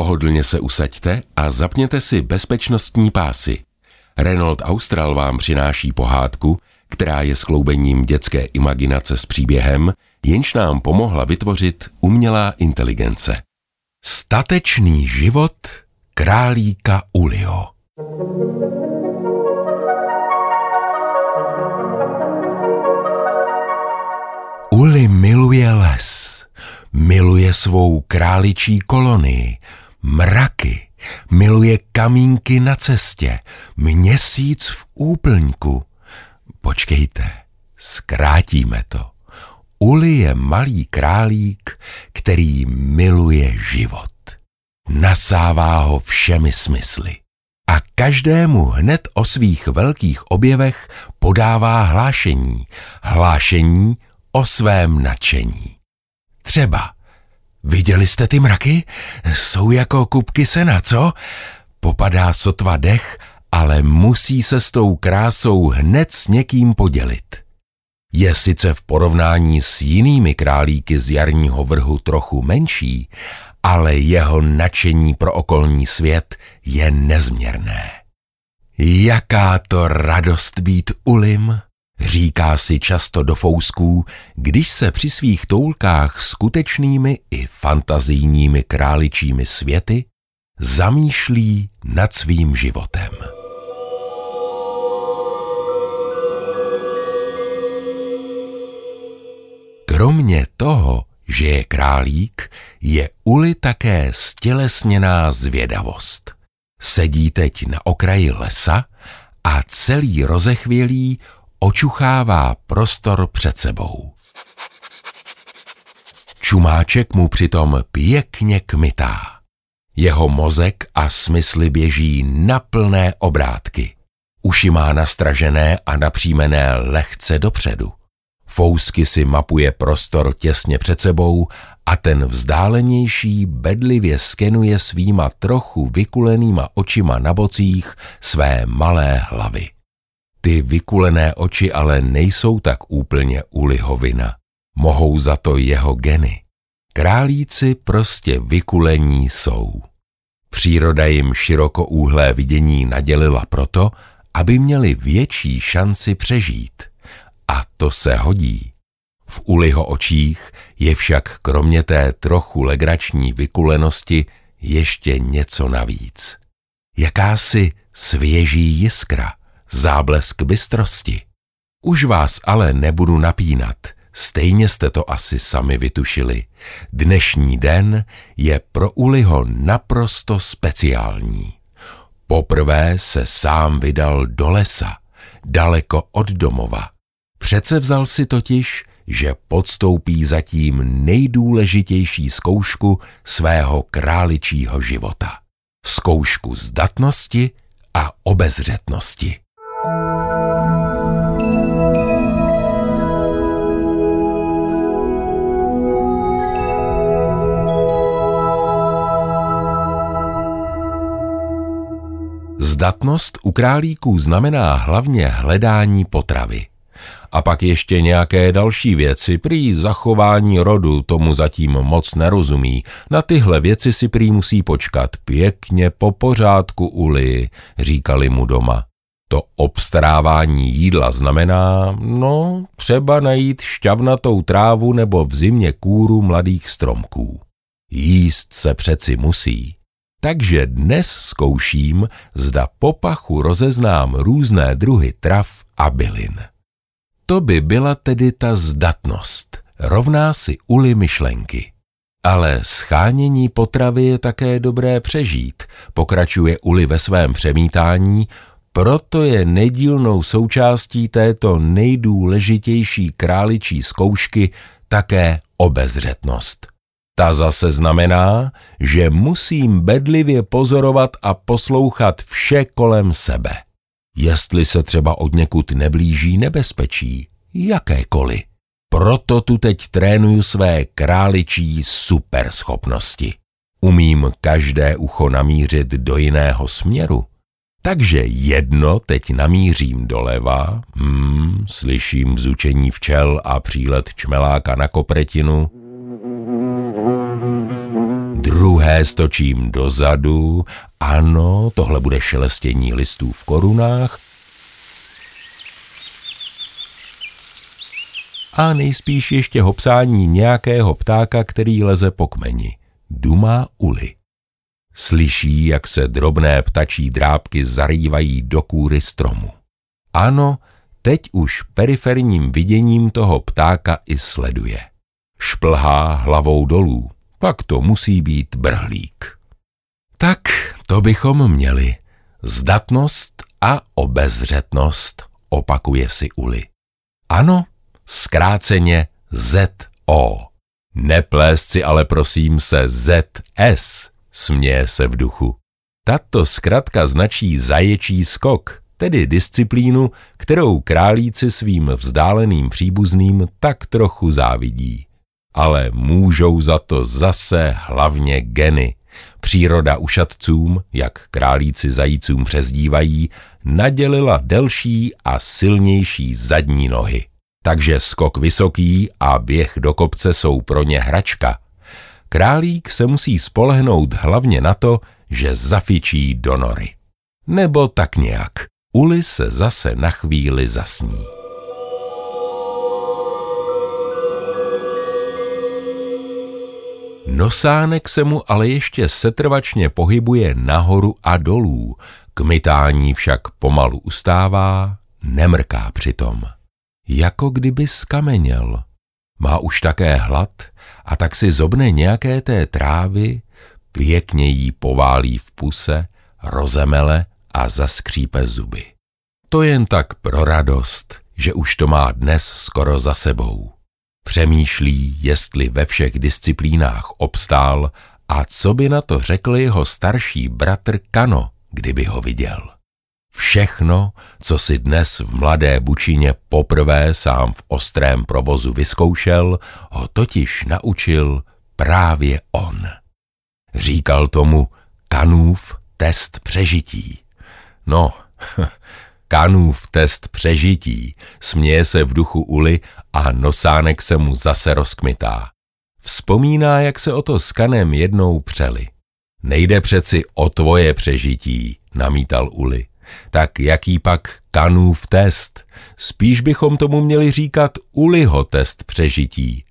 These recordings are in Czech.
Pohodlně se usaďte a zapněte si bezpečnostní pásy. Renault Austral vám přináší pohádku, která je skloubením dětské imaginace s příběhem, jenž nám pomohla vytvořit umělá inteligence. Statečný život králíka Ulio. Uli miluje les, miluje svou králičí kolonii, mraky, miluje kamínky na cestě, měsíc v úplňku. Počkejte, zkrátíme to. Uli je malý králík, který miluje život. Nasává ho všemi smysly. A každému hned o svých velkých objevech podává hlášení. Hlášení o svém nadšení. Třeba, viděli jste ty mraky? Jsou jako kupky sena, co? Popadá sotva dech, ale musí se s tou krásou hned s někým podělit. Je sice v porovnání s jinými králíky z jarního vrhu trochu menší, ale jeho nadšení pro okolní svět je nezměrné. Jaká to radost být ulim, říká si často do fousků, když se při svých toulkách skutečnými i fantazijními králičími světy zamýšlí nad svým životem. Kromě toho, že je králík, je Uli také stělesněná zvědavost. Sedí teď na okraji lesa a celý rozechvělý očuchává prostor před sebou. Čumáček mu přitom pěkně kmitá. Jeho mozek a smysly běží na plné obrátky. Uši má nastražené a napřímené lehce dopředu. Fousky si mapuje prostor těsně před sebou a ten vzdálenější bedlivě skenuje svýma trochu vykulenýma očima na bocích své malé hlavy. Ty vykulené oči ale nejsou tak úplně u lihovina. Mohou za to jeho geny. Králíci prostě vykulení jsou. Příroda jim širokouhlé vidění nadělila proto, aby měli větší šanci přežít. A to se hodí. V Uliho očích je však kromě té trochu legrační vykulenosti ještě něco navíc. Jakási svěží jiskra, záblesk bystrosti. Už vás ale nebudu napínat, stejně jste to asi sami vytušili. Dnešní den je pro Uliho naprosto speciální. Poprvé se sám vydal do lesa, daleko od domova. Přece vzal si totiž, že podstoupí zatím nejdůležitější zkoušku svého králičího života. Zkoušku zdatnosti a obezřetnosti. Zdatnost u králíků znamená hlavně hledání potravy. A pak ještě nějaké další věci, prý zachování rodu tomu zatím moc nerozumí. Na tyhle věci si prý musí počkat pěkně po pořádku uli, říkali mu doma. To obstarávání jídla znamená, no, třeba najít šťavnatou trávu nebo v zimě kůru mladých stromků. Jíst se přeci musí. Takže dnes zkouším, zda po pachu rozeznám různé druhy trav a bylin. To by byla tedy ta zdatnost, rovná si uli myšlenky. Ale schánění potravy je také dobré přežít, pokračuje Uli ve svém přemítání, proto je nedílnou součástí této nejdůležitější králičí zkoušky také obezřetnost. Ta zase znamená, že musím bedlivě pozorovat a poslouchat vše kolem sebe. Jestli se třeba od někud neblíží nebezpečí, jakékoliv. Proto tu teď trénuju své králičí superschopnosti. Umím každé ucho namířit do jiného směru. Takže jedno teď namířím doleva, hmm, slyším bzučení včel a přílet čmeláka na kopretinu, druhé stočím dozadu, ano, tohle bude šelestění listů v korunách, a nejspíš ještě hopsání nějakého ptáka, který leze po kmeni. Duma uli. Slyší, jak se drobné ptačí drábky zarývají do kůry stromu. Ano, teď už periferním viděním toho ptáka i sleduje. Šplhá hlavou dolů, pak to musí být brhlík. Tak to bychom měli. Zdatnost a obezřetnost, opakuje si Uli. Ano, zkráceně ZO. Neplést si ale prosím se ZS, směje se v duchu. Tato zkratka značí zaječí skok, tedy disciplínu, kterou králíci svým vzdáleným příbuzným tak trochu závidí. Ale můžou za to zase hlavně geny. Příroda ušatcům, jak králíci zajícům přezdívají, nadělila delší a silnější zadní nohy. Takže skok vysoký a běh do kopce jsou pro ně hračka. Králík se musí spolehnout hlavně na to, že zafičí do nory. Nebo tak nějak. Uli se zase na chvíli zasní. Nosánek se mu ale ještě setrvačně pohybuje nahoru a dolů, kmitání však pomalu ustává, nemrká přitom. Jako kdyby skameněl. Má už také hlad a tak si zobne nějaké té trávy, pěkně jí poválí v puse, rozemele a zaskřípe zuby. To jen tak pro radost, že už to má dnes skoro za sebou. Přemýšlí, jestli ve všech disciplínách obstál a co by na to řekl jeho starší bratr Kano, kdyby ho viděl. Všechno, co si dnes v mladé Bučině poprvé sám v ostrém provozu vyzkoušel, ho totiž naučil právě on. Říkal tomu Kanův test přežití. No, Kanův test přežití, směje se v duchu Uli a nosánek se mu zase rozkmitá. Vzpomíná, jak se o to s Kanem jednou přeli. Nejde přeci o tvoje přežití, namítal Uli. Tak jaký pak Kanův test? Spíš bychom tomu měli říkat Uliho test přežití.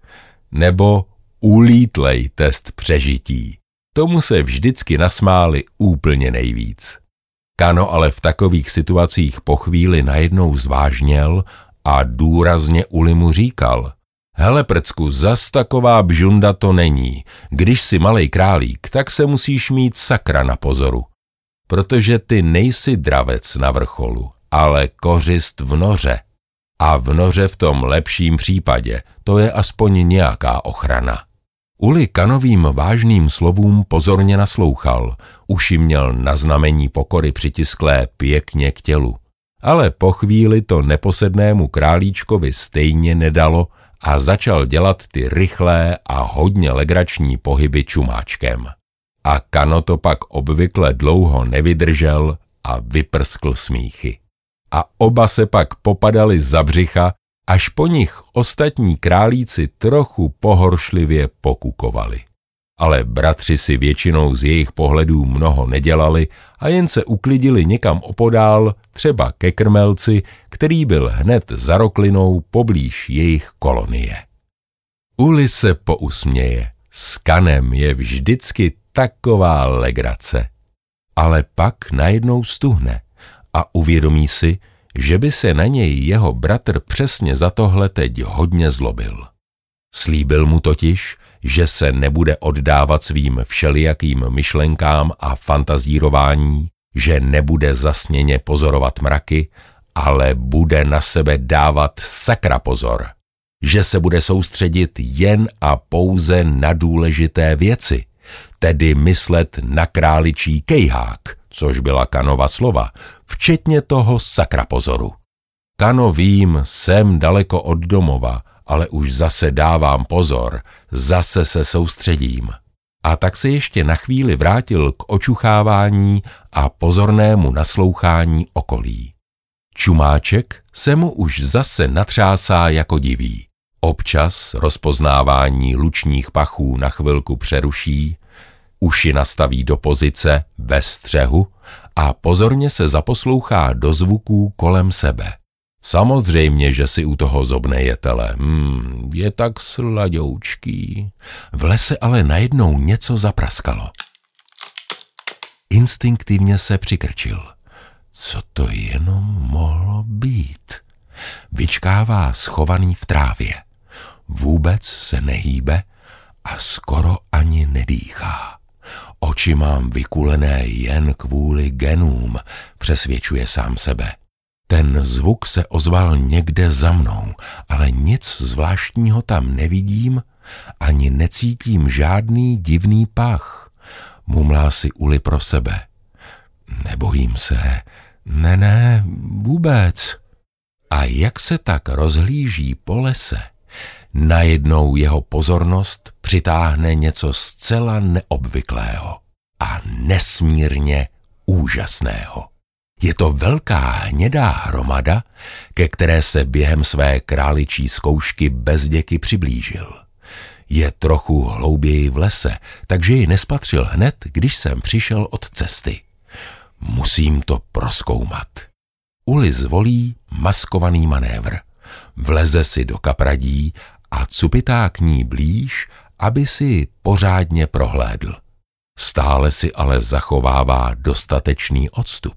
Nebo ulítlej test přežití. Tomu se vždycky nasmáli úplně nejvíc. Kano ale v takových situacích po chvíli najednou zvážněl a důrazně Uli mu říkal Hele prcku, zas taková bžunda to není. Když si malej králík, tak se musíš mít sakra na pozoru. Protože ty nejsi dravec na vrcholu, ale kořist v noře. A v noře v tom lepším případě, to je aspoň nějaká ochrana. Uli kanovým vážným slovům pozorně naslouchal, uši měl na znamení pokory přitisklé pěkně k tělu. Ale po chvíli to neposednému králíčkovi stejně nedalo a začal dělat ty rychlé a hodně legrační pohyby čumáčkem. A Kano to pak obvykle dlouho nevydržel a vyprskl smíchy. A oba se pak popadali za břicha až po nich ostatní králíci trochu pohoršlivě pokukovali. Ale bratři si většinou z jejich pohledů mnoho nedělali a jen se uklidili někam opodál, třeba ke krmelci, který byl hned za roklinou poblíž jejich kolonie. Uli se pousměje. S kanem je vždycky taková legrace. Ale pak najednou stuhne a uvědomí si, že by se na něj jeho bratr přesně za tohle teď hodně zlobil. Slíbil mu totiž, že se nebude oddávat svým všelijakým myšlenkám a fantazírování, že nebude zasněně pozorovat mraky, ale bude na sebe dávat sakra pozor, že se bude soustředit jen a pouze na důležité věci, tedy myslet na králičí kejhák, což byla Kanova slova, včetně toho sakra pozoru. Kano vím, jsem daleko od domova, ale už zase dávám pozor, zase se soustředím. A tak se ještě na chvíli vrátil k očuchávání a pozornému naslouchání okolí. Čumáček se mu už zase natřásá jako diví. Občas rozpoznávání lučních pachů na chvilku přeruší, uši nastaví do pozice ve střehu a pozorně se zaposlouchá do zvuků kolem sebe. Samozřejmě, že si u toho zobne jetele. Hmm, je tak sladoučký. V lese ale najednou něco zapraskalo. Instinktivně se přikrčil. Co to jenom mohlo být? Vyčkává schovaný v trávě. Vůbec se nehýbe a skoro ani nedýchá. Oči mám vykulené jen kvůli genům, přesvědčuje sám sebe. Ten zvuk se ozval někde za mnou, ale nic zvláštního tam nevidím, ani necítím žádný divný pach. Mumlá si Uli pro sebe. Nebojím se. Ne, ne, vůbec. A jak se tak rozhlíží po lese, najednou jeho pozornost přitáhne něco zcela neobvyklého a nesmírně úžasného. Je to velká hnědá hromada, ke které se během své králičí zkoušky bezděky přiblížil. Je trochu hlouběji v lese, takže ji nespatřil hned, když jsem přišel od cesty. Musím to proskoumat. Uli zvolí maskovaný manévr. Vleze si do kapradí a cupitá k ní blíž, aby si pořádně prohlédl. Stále si ale zachovává dostatečný odstup.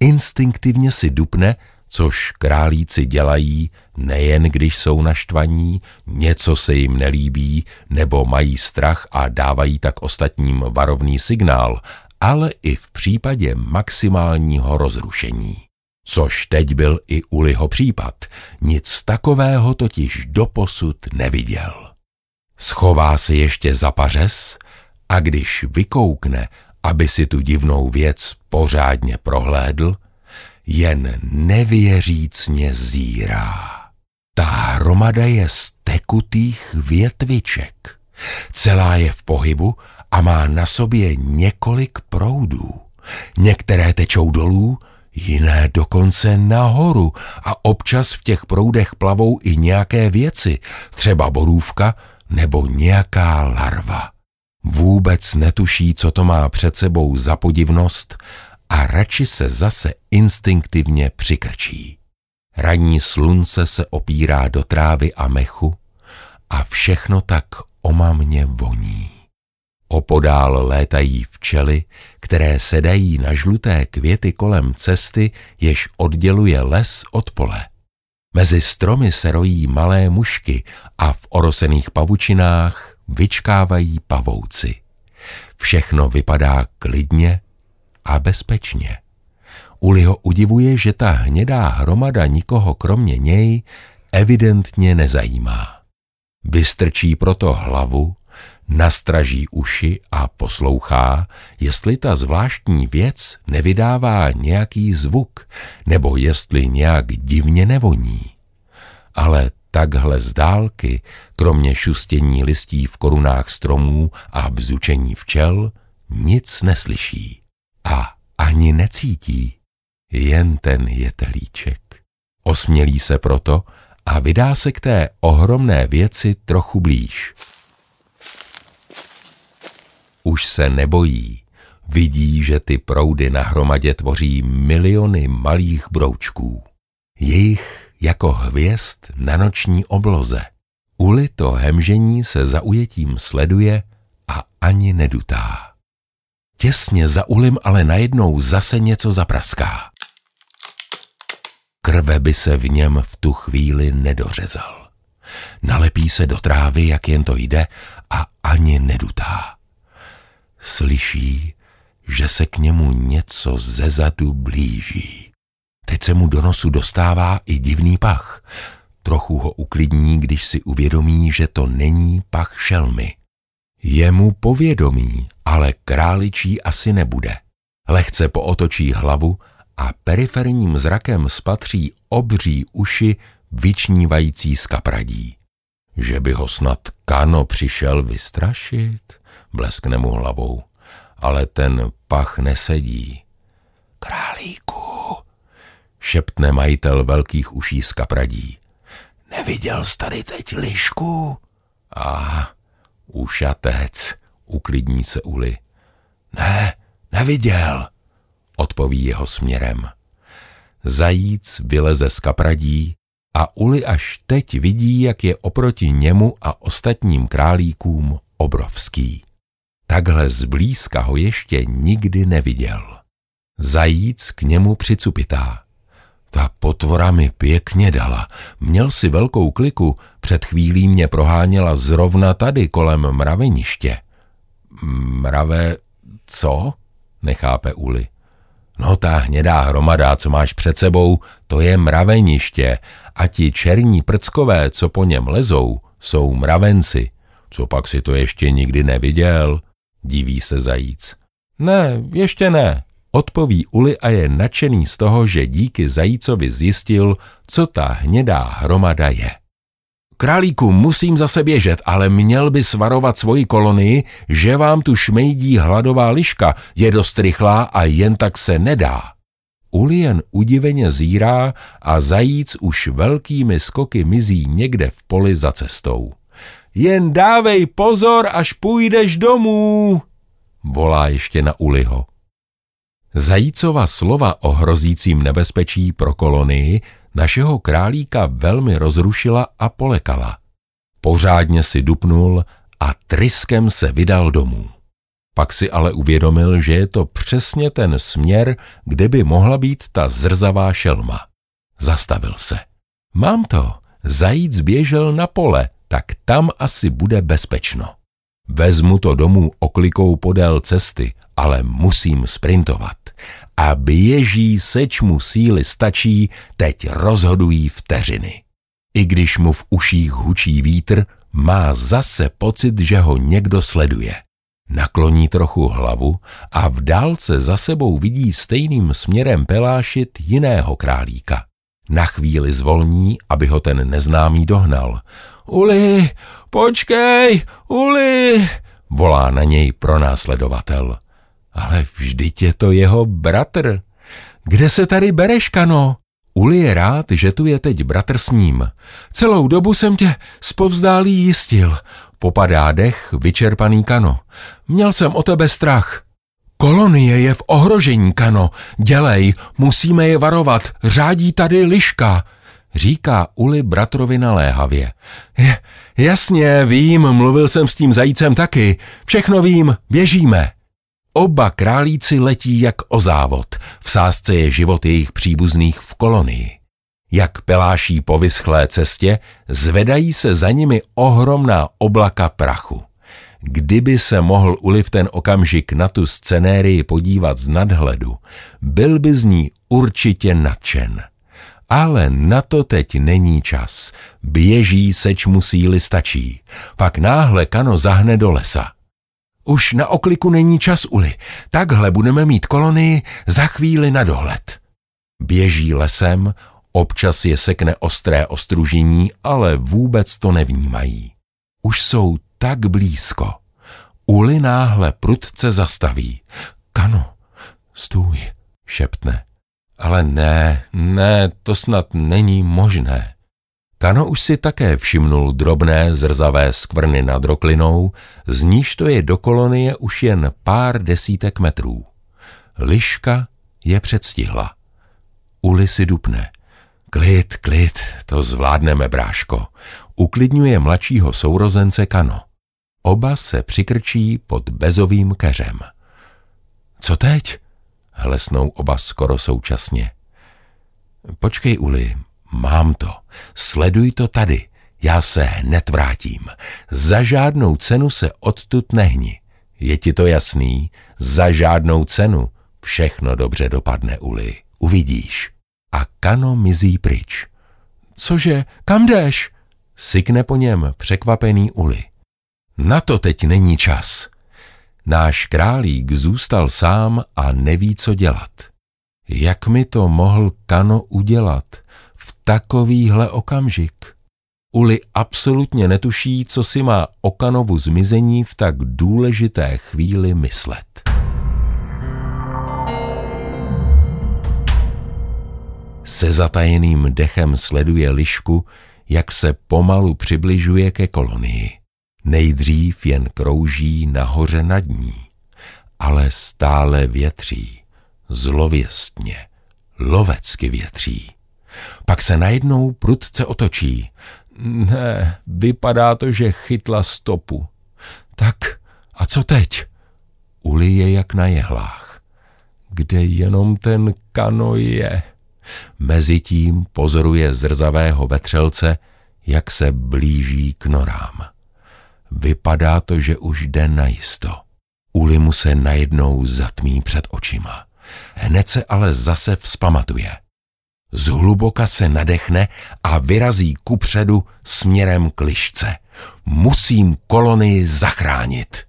Instinktivně si dupne, což králíci dělají, nejen když jsou naštvaní, něco se jim nelíbí nebo mají strach a dávají tak ostatním varovný signál, ale i v případě maximálního rozrušení. Což teď byl i Uliho případ, nic takového totiž doposud neviděl. Schová se ještě za pařez a když vykoukne, aby si tu divnou věc pořádně prohlédl, jen nevěřícně zírá. Ta hromada je z tekutých větviček. Celá je v pohybu a má na sobě několik proudů. Některé tečou dolů, jiné dokonce nahoru a občas v těch proudech plavou i nějaké věci, třeba borůvka nebo nějaká larva. Vůbec netuší, co to má před sebou za podivnost a radši se zase instinktivně přikrčí. Ranní slunce se opírá do trávy a mechu a všechno tak omamně voní. Opodál létají včely, které sedají na žluté květy kolem cesty, jež odděluje les od pole. Mezi stromy se rojí malé mušky a v orosených pavučinách vyčkávají pavouci. Všechno vypadá klidně a bezpečně. Uli ho udivuje, že ta hnědá hromada nikoho kromě něj evidentně nezajímá. Vystrčí proto hlavu, nastraží uši a poslouchá, jestli ta zvláštní věc nevydává nějaký zvuk, nebo jestli nějak divně nevoní. Ale takhle z dálky, kromě šustění listí v korunách stromů a bzučení včel, nic neslyší a ani necítí. Jen ten jetelíček. Osmělí se proto a vydá se k té ohromné věci trochu blíž. Už se nebojí, vidí, že ty proudy na hromadě tvoří miliony malých broučků. Jejich jako hvězd na noční obloze. Uli to hemžení se zaujetím sleduje a ani nedutá. Těsně za Ulim ale najednou zase něco zapraská. Krve by se v něm v tu chvíli nedořezal. Nalepí se do trávy, jak jen to jde, a ani nedutá. Slyší, že se k němu něco zezadu blíží. Teď se mu do nosu dostává i divný pach. Trochu ho uklidní, když si uvědomí, že to není pach šelmy. Je mu povědomí, ale králičí asi nebude. Lehce pootočí hlavu a periferním zrakem spatří obří uši vyčnívající z kapradí. Že by ho snad Kano přišel vystrašit, bleskne mu hlavou, ale ten pach nesedí. Králíku, šeptne majitel velkých uší z kapradí. Neviděl jsi tady teď lišku? A ušatec, uklidní se Uli. Ne, neviděl, odpoví jeho směrem. Zajíc vyleze z kapradí a Uli až teď vidí, jak je oproti němu a ostatním králíkům obrovský. Takhle zblízka ho ještě nikdy neviděl. Zajíc k němu přicupitá. Ta potvora mi pěkně dala. Měl si velkou kliku, před chvílí mě proháněla zrovna tady kolem mraveniště. Mrave, co? Nechápe Uli. No ta hnědá hromada, co máš před sebou, to je mraveniště a ti černí prckové, co po něm lezou, jsou mravenci. Co pak si to ještě nikdy neviděl? Diví se zajíc. Ne, ještě ne, odpoví Uli a je nadšený z toho, že díky zajícovi zjistil, co ta hnědá hromada je. Králíku, musím zase běžet, ale měl by svarovat svoji kolonii, že vám tu šmejdí hladová liška, je dost rychlá a jen tak se nedá. Uli jen udiveně zírá a zajíc už velkými skoky mizí někde v poli za cestou. Jen dávej pozor, až půjdeš domů, volá ještě na Uliho. Zajícova slova o hrozícím nebezpečí pro kolonii našeho králíka velmi rozrušila a polekala. Pořádně si dupnul a tryskem se vydal domů. Pak si ale uvědomil, že je to přesně ten směr, kde by mohla být ta zrzavá šelma. Zastavil se. Mám to. Zajíc běžel na pole, tak tam asi bude bezpečno. Vezmu to domů oklikou podél cesty, ale musím sprintovat. A běží seč mu síly stačí, teď rozhodují vteřiny. I když mu v uších hučí vítr, má zase pocit, že ho někdo sleduje. Nakloní trochu hlavu a v dálce za sebou vidí stejným směrem pelášit jiného králíka. Na chvíli zvolní, aby ho ten neznámý dohnal. Uli, počkej, Uli, volá na něj pronásledovatel. Ale vždyť je to jeho bratr. Kde se tady bereš, Kano? Uli je rád, že tu je teď bratr s ním. Celou dobu jsem tě spovzdálí jistil. Popadá dech, vyčerpaný Kano. Měl jsem o tebe strach. Kolonie je v ohrožení, Kano. Dělej, musíme je varovat. Řádí tady liška říká Uli bratrovi naléhavě. Je, jasně, vím, mluvil jsem s tím zajícem taky. Všechno vím, běžíme. Oba králíci letí jak o závod. V sázce je život jejich příbuzných v kolonii. Jak peláší po vyschlé cestě, zvedají se za nimi ohromná oblaka prachu. Kdyby se mohl Uli v ten okamžik na tu scenérii podívat z nadhledu, byl by z ní určitě nadšen. Ale na to teď není čas. Běží, seč mu síly stačí. Pak náhle kano zahne do lesa. Už na okliku není čas, Uli. Takhle budeme mít kolonii za chvíli na dohled. Běží lesem, občas je sekne ostré ostružení, ale vůbec to nevnímají. Už jsou tak blízko. Uli náhle prudce zastaví. Kano, stůj, šeptne. Ale ne, ne, to snad není možné. Kano už si také všimnul drobné zrzavé skvrny nad roklinou, z níž to je do kolonie už jen pár desítek metrů. Liška je předstihla. Uli si dupne. Klid, klid, to zvládneme, bráško. Uklidňuje mladšího sourozence Kano. Oba se přikrčí pod bezovým keřem. Co teď? hlesnou oba skoro současně. Počkej, Uli, mám to. Sleduj to tady. Já se hned vrátím. Za žádnou cenu se odtud nehni. Je ti to jasný? Za žádnou cenu. Všechno dobře dopadne, Uli. Uvidíš. A Kano mizí pryč. Cože, kam jdeš? Sykne po něm překvapený Uli. Na to teď není čas. Náš králík zůstal sám a neví, co dělat. Jak mi to mohl Kano udělat takovýhle okamžik? Uli absolutně netuší, co si má o Kanovu zmizení v tak důležité chvíli myslet. Se zatajeným dechem sleduje lišku, jak se pomalu přibližuje ke kolonii. Nejdřív jen krouží nahoře nad ní, ale stále větří, zlověstně, lovecky větří. Pak se najednou prudce otočí. Ne, vypadá to, že chytla stopu. Tak, a co teď? Uli je jak na jehlách. Kde jenom ten kano je? Mezitím pozoruje zrzavého vetřelce, jak se blíží k norám. Vypadá to, že už jde najisto. Uli mu se najednou zatmí před očima. Hned se ale zase vzpamatuje. Zhluboka se nadechne a vyrazí kupředu směrem k lišce. Musím kolonii zachránit.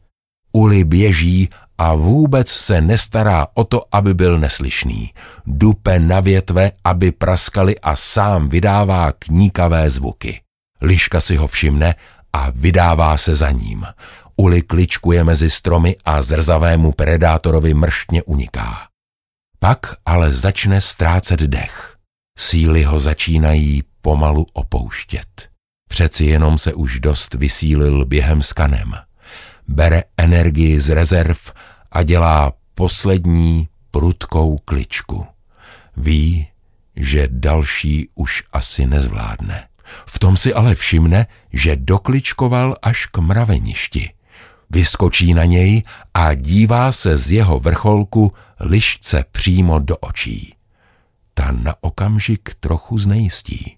Uli běží a vůbec se nestará o to, aby byl neslyšný. Dupe na větve, aby praskali a sám vydává kníkavé zvuky. Liška si ho všimne a vydává se za ním. Uli kličkuje mezi stromy a zrzavému predátorovi mrštně uniká. Pak ale začne ztrácet dech. Síly ho začínají pomalu opouštět. Přeci jenom se už dost vysílil během s kanem. Bere energii z rezerv a dělá poslední prudkou kličku. Ví, že další už asi nezvládne. V tom si ale všimne, že dokličkoval až k mraveništi. Vyskočí na něj a dívá se z jeho vrcholku lišce přímo do očí. Ta na okamžik trochu znejistí.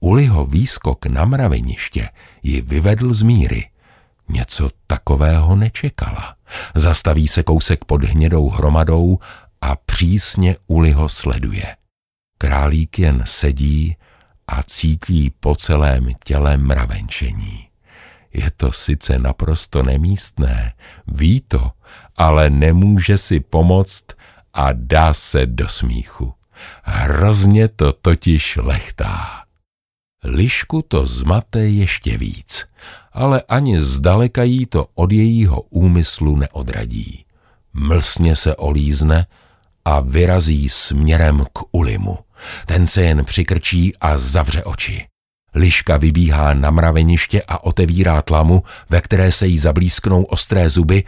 Uliho výskok na mraveniště ji vyvedl z míry. Něco takového nečekala. Zastaví se kousek pod hnědou hromadou a přísně Uliho sleduje. Králík jen sedí a cítí po celém těle mravenčení. Je to sice naprosto nemístné, ví to, ale nemůže si pomoct a dá se do smíchu. Hrozně to totiž lechtá. Lišku to zmate ještě víc, ale ani zdaleka jí to od jejího úmyslu neodradí. Mlsně se olízne a vyrazí směrem k Ulimu. Ten se jen přikrčí a zavře oči. Liška vybíhá na mraveniště a otevírá tlamu, ve které se jí zablísknou ostré zuby,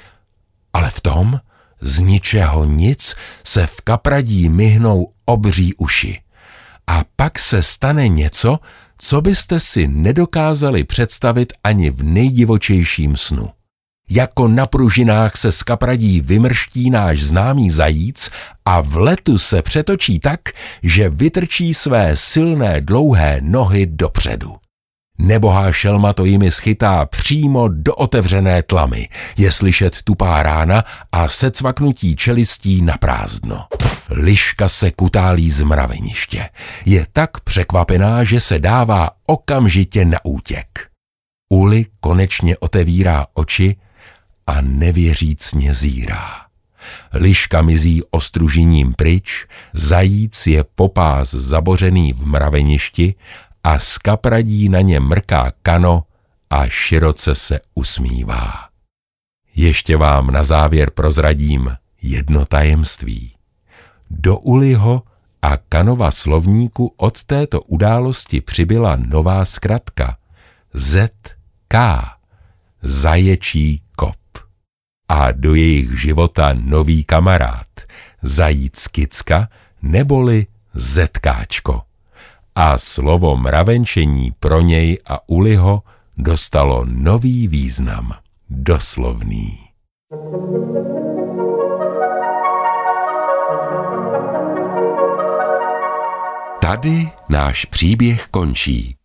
ale v tom, z ničeho nic, se v kapradí myhnou obří uši. A pak se stane něco, co byste si nedokázali představit ani v nejdivočejším snu. Jako na pružinách se z kapradí vymrští náš známý zajíc a v letu se přetočí tak, že vytrčí své silné dlouhé nohy dopředu. Nebohá šelma to jimi schytá přímo do otevřené tlamy. Je slyšet tupá rána a secvaknutí čelistí na prázdno. Liška se kutálí z mraveniště. Je tak překvapená, že se dává okamžitě na útěk. Uli konečně otevírá oči a nevěřícně zírá. Liška mizí ostružením pryč, zajíc je popás zabořený v mraveništi a z kapradí na ně mrká kano a široce se usmívá. Ještě vám na závěr prozradím jedno tajemství. Do Uliho a Kanova slovníku od této události přibyla nová zkratka ZK, zaječí kop. A do jejich života nový kamarád, zajíc Kicka neboli Zetkáčko a slovo mravenčení pro něj a Uliho dostalo nový význam, doslovný. Tady náš příběh končí,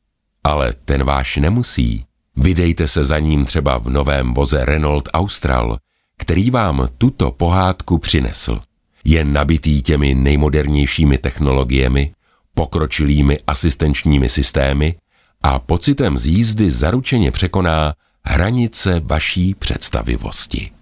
ale ten váš nemusí. Vydejte se za ním třeba v novém voze Renault Austral, který vám tuto pohádku přinesl. Je nabitý těmi nejmodernějšími technologiemi, pokročilými asistenčními systémy a pocitem z jízdy zaručeně překoná hranice vaší představivosti.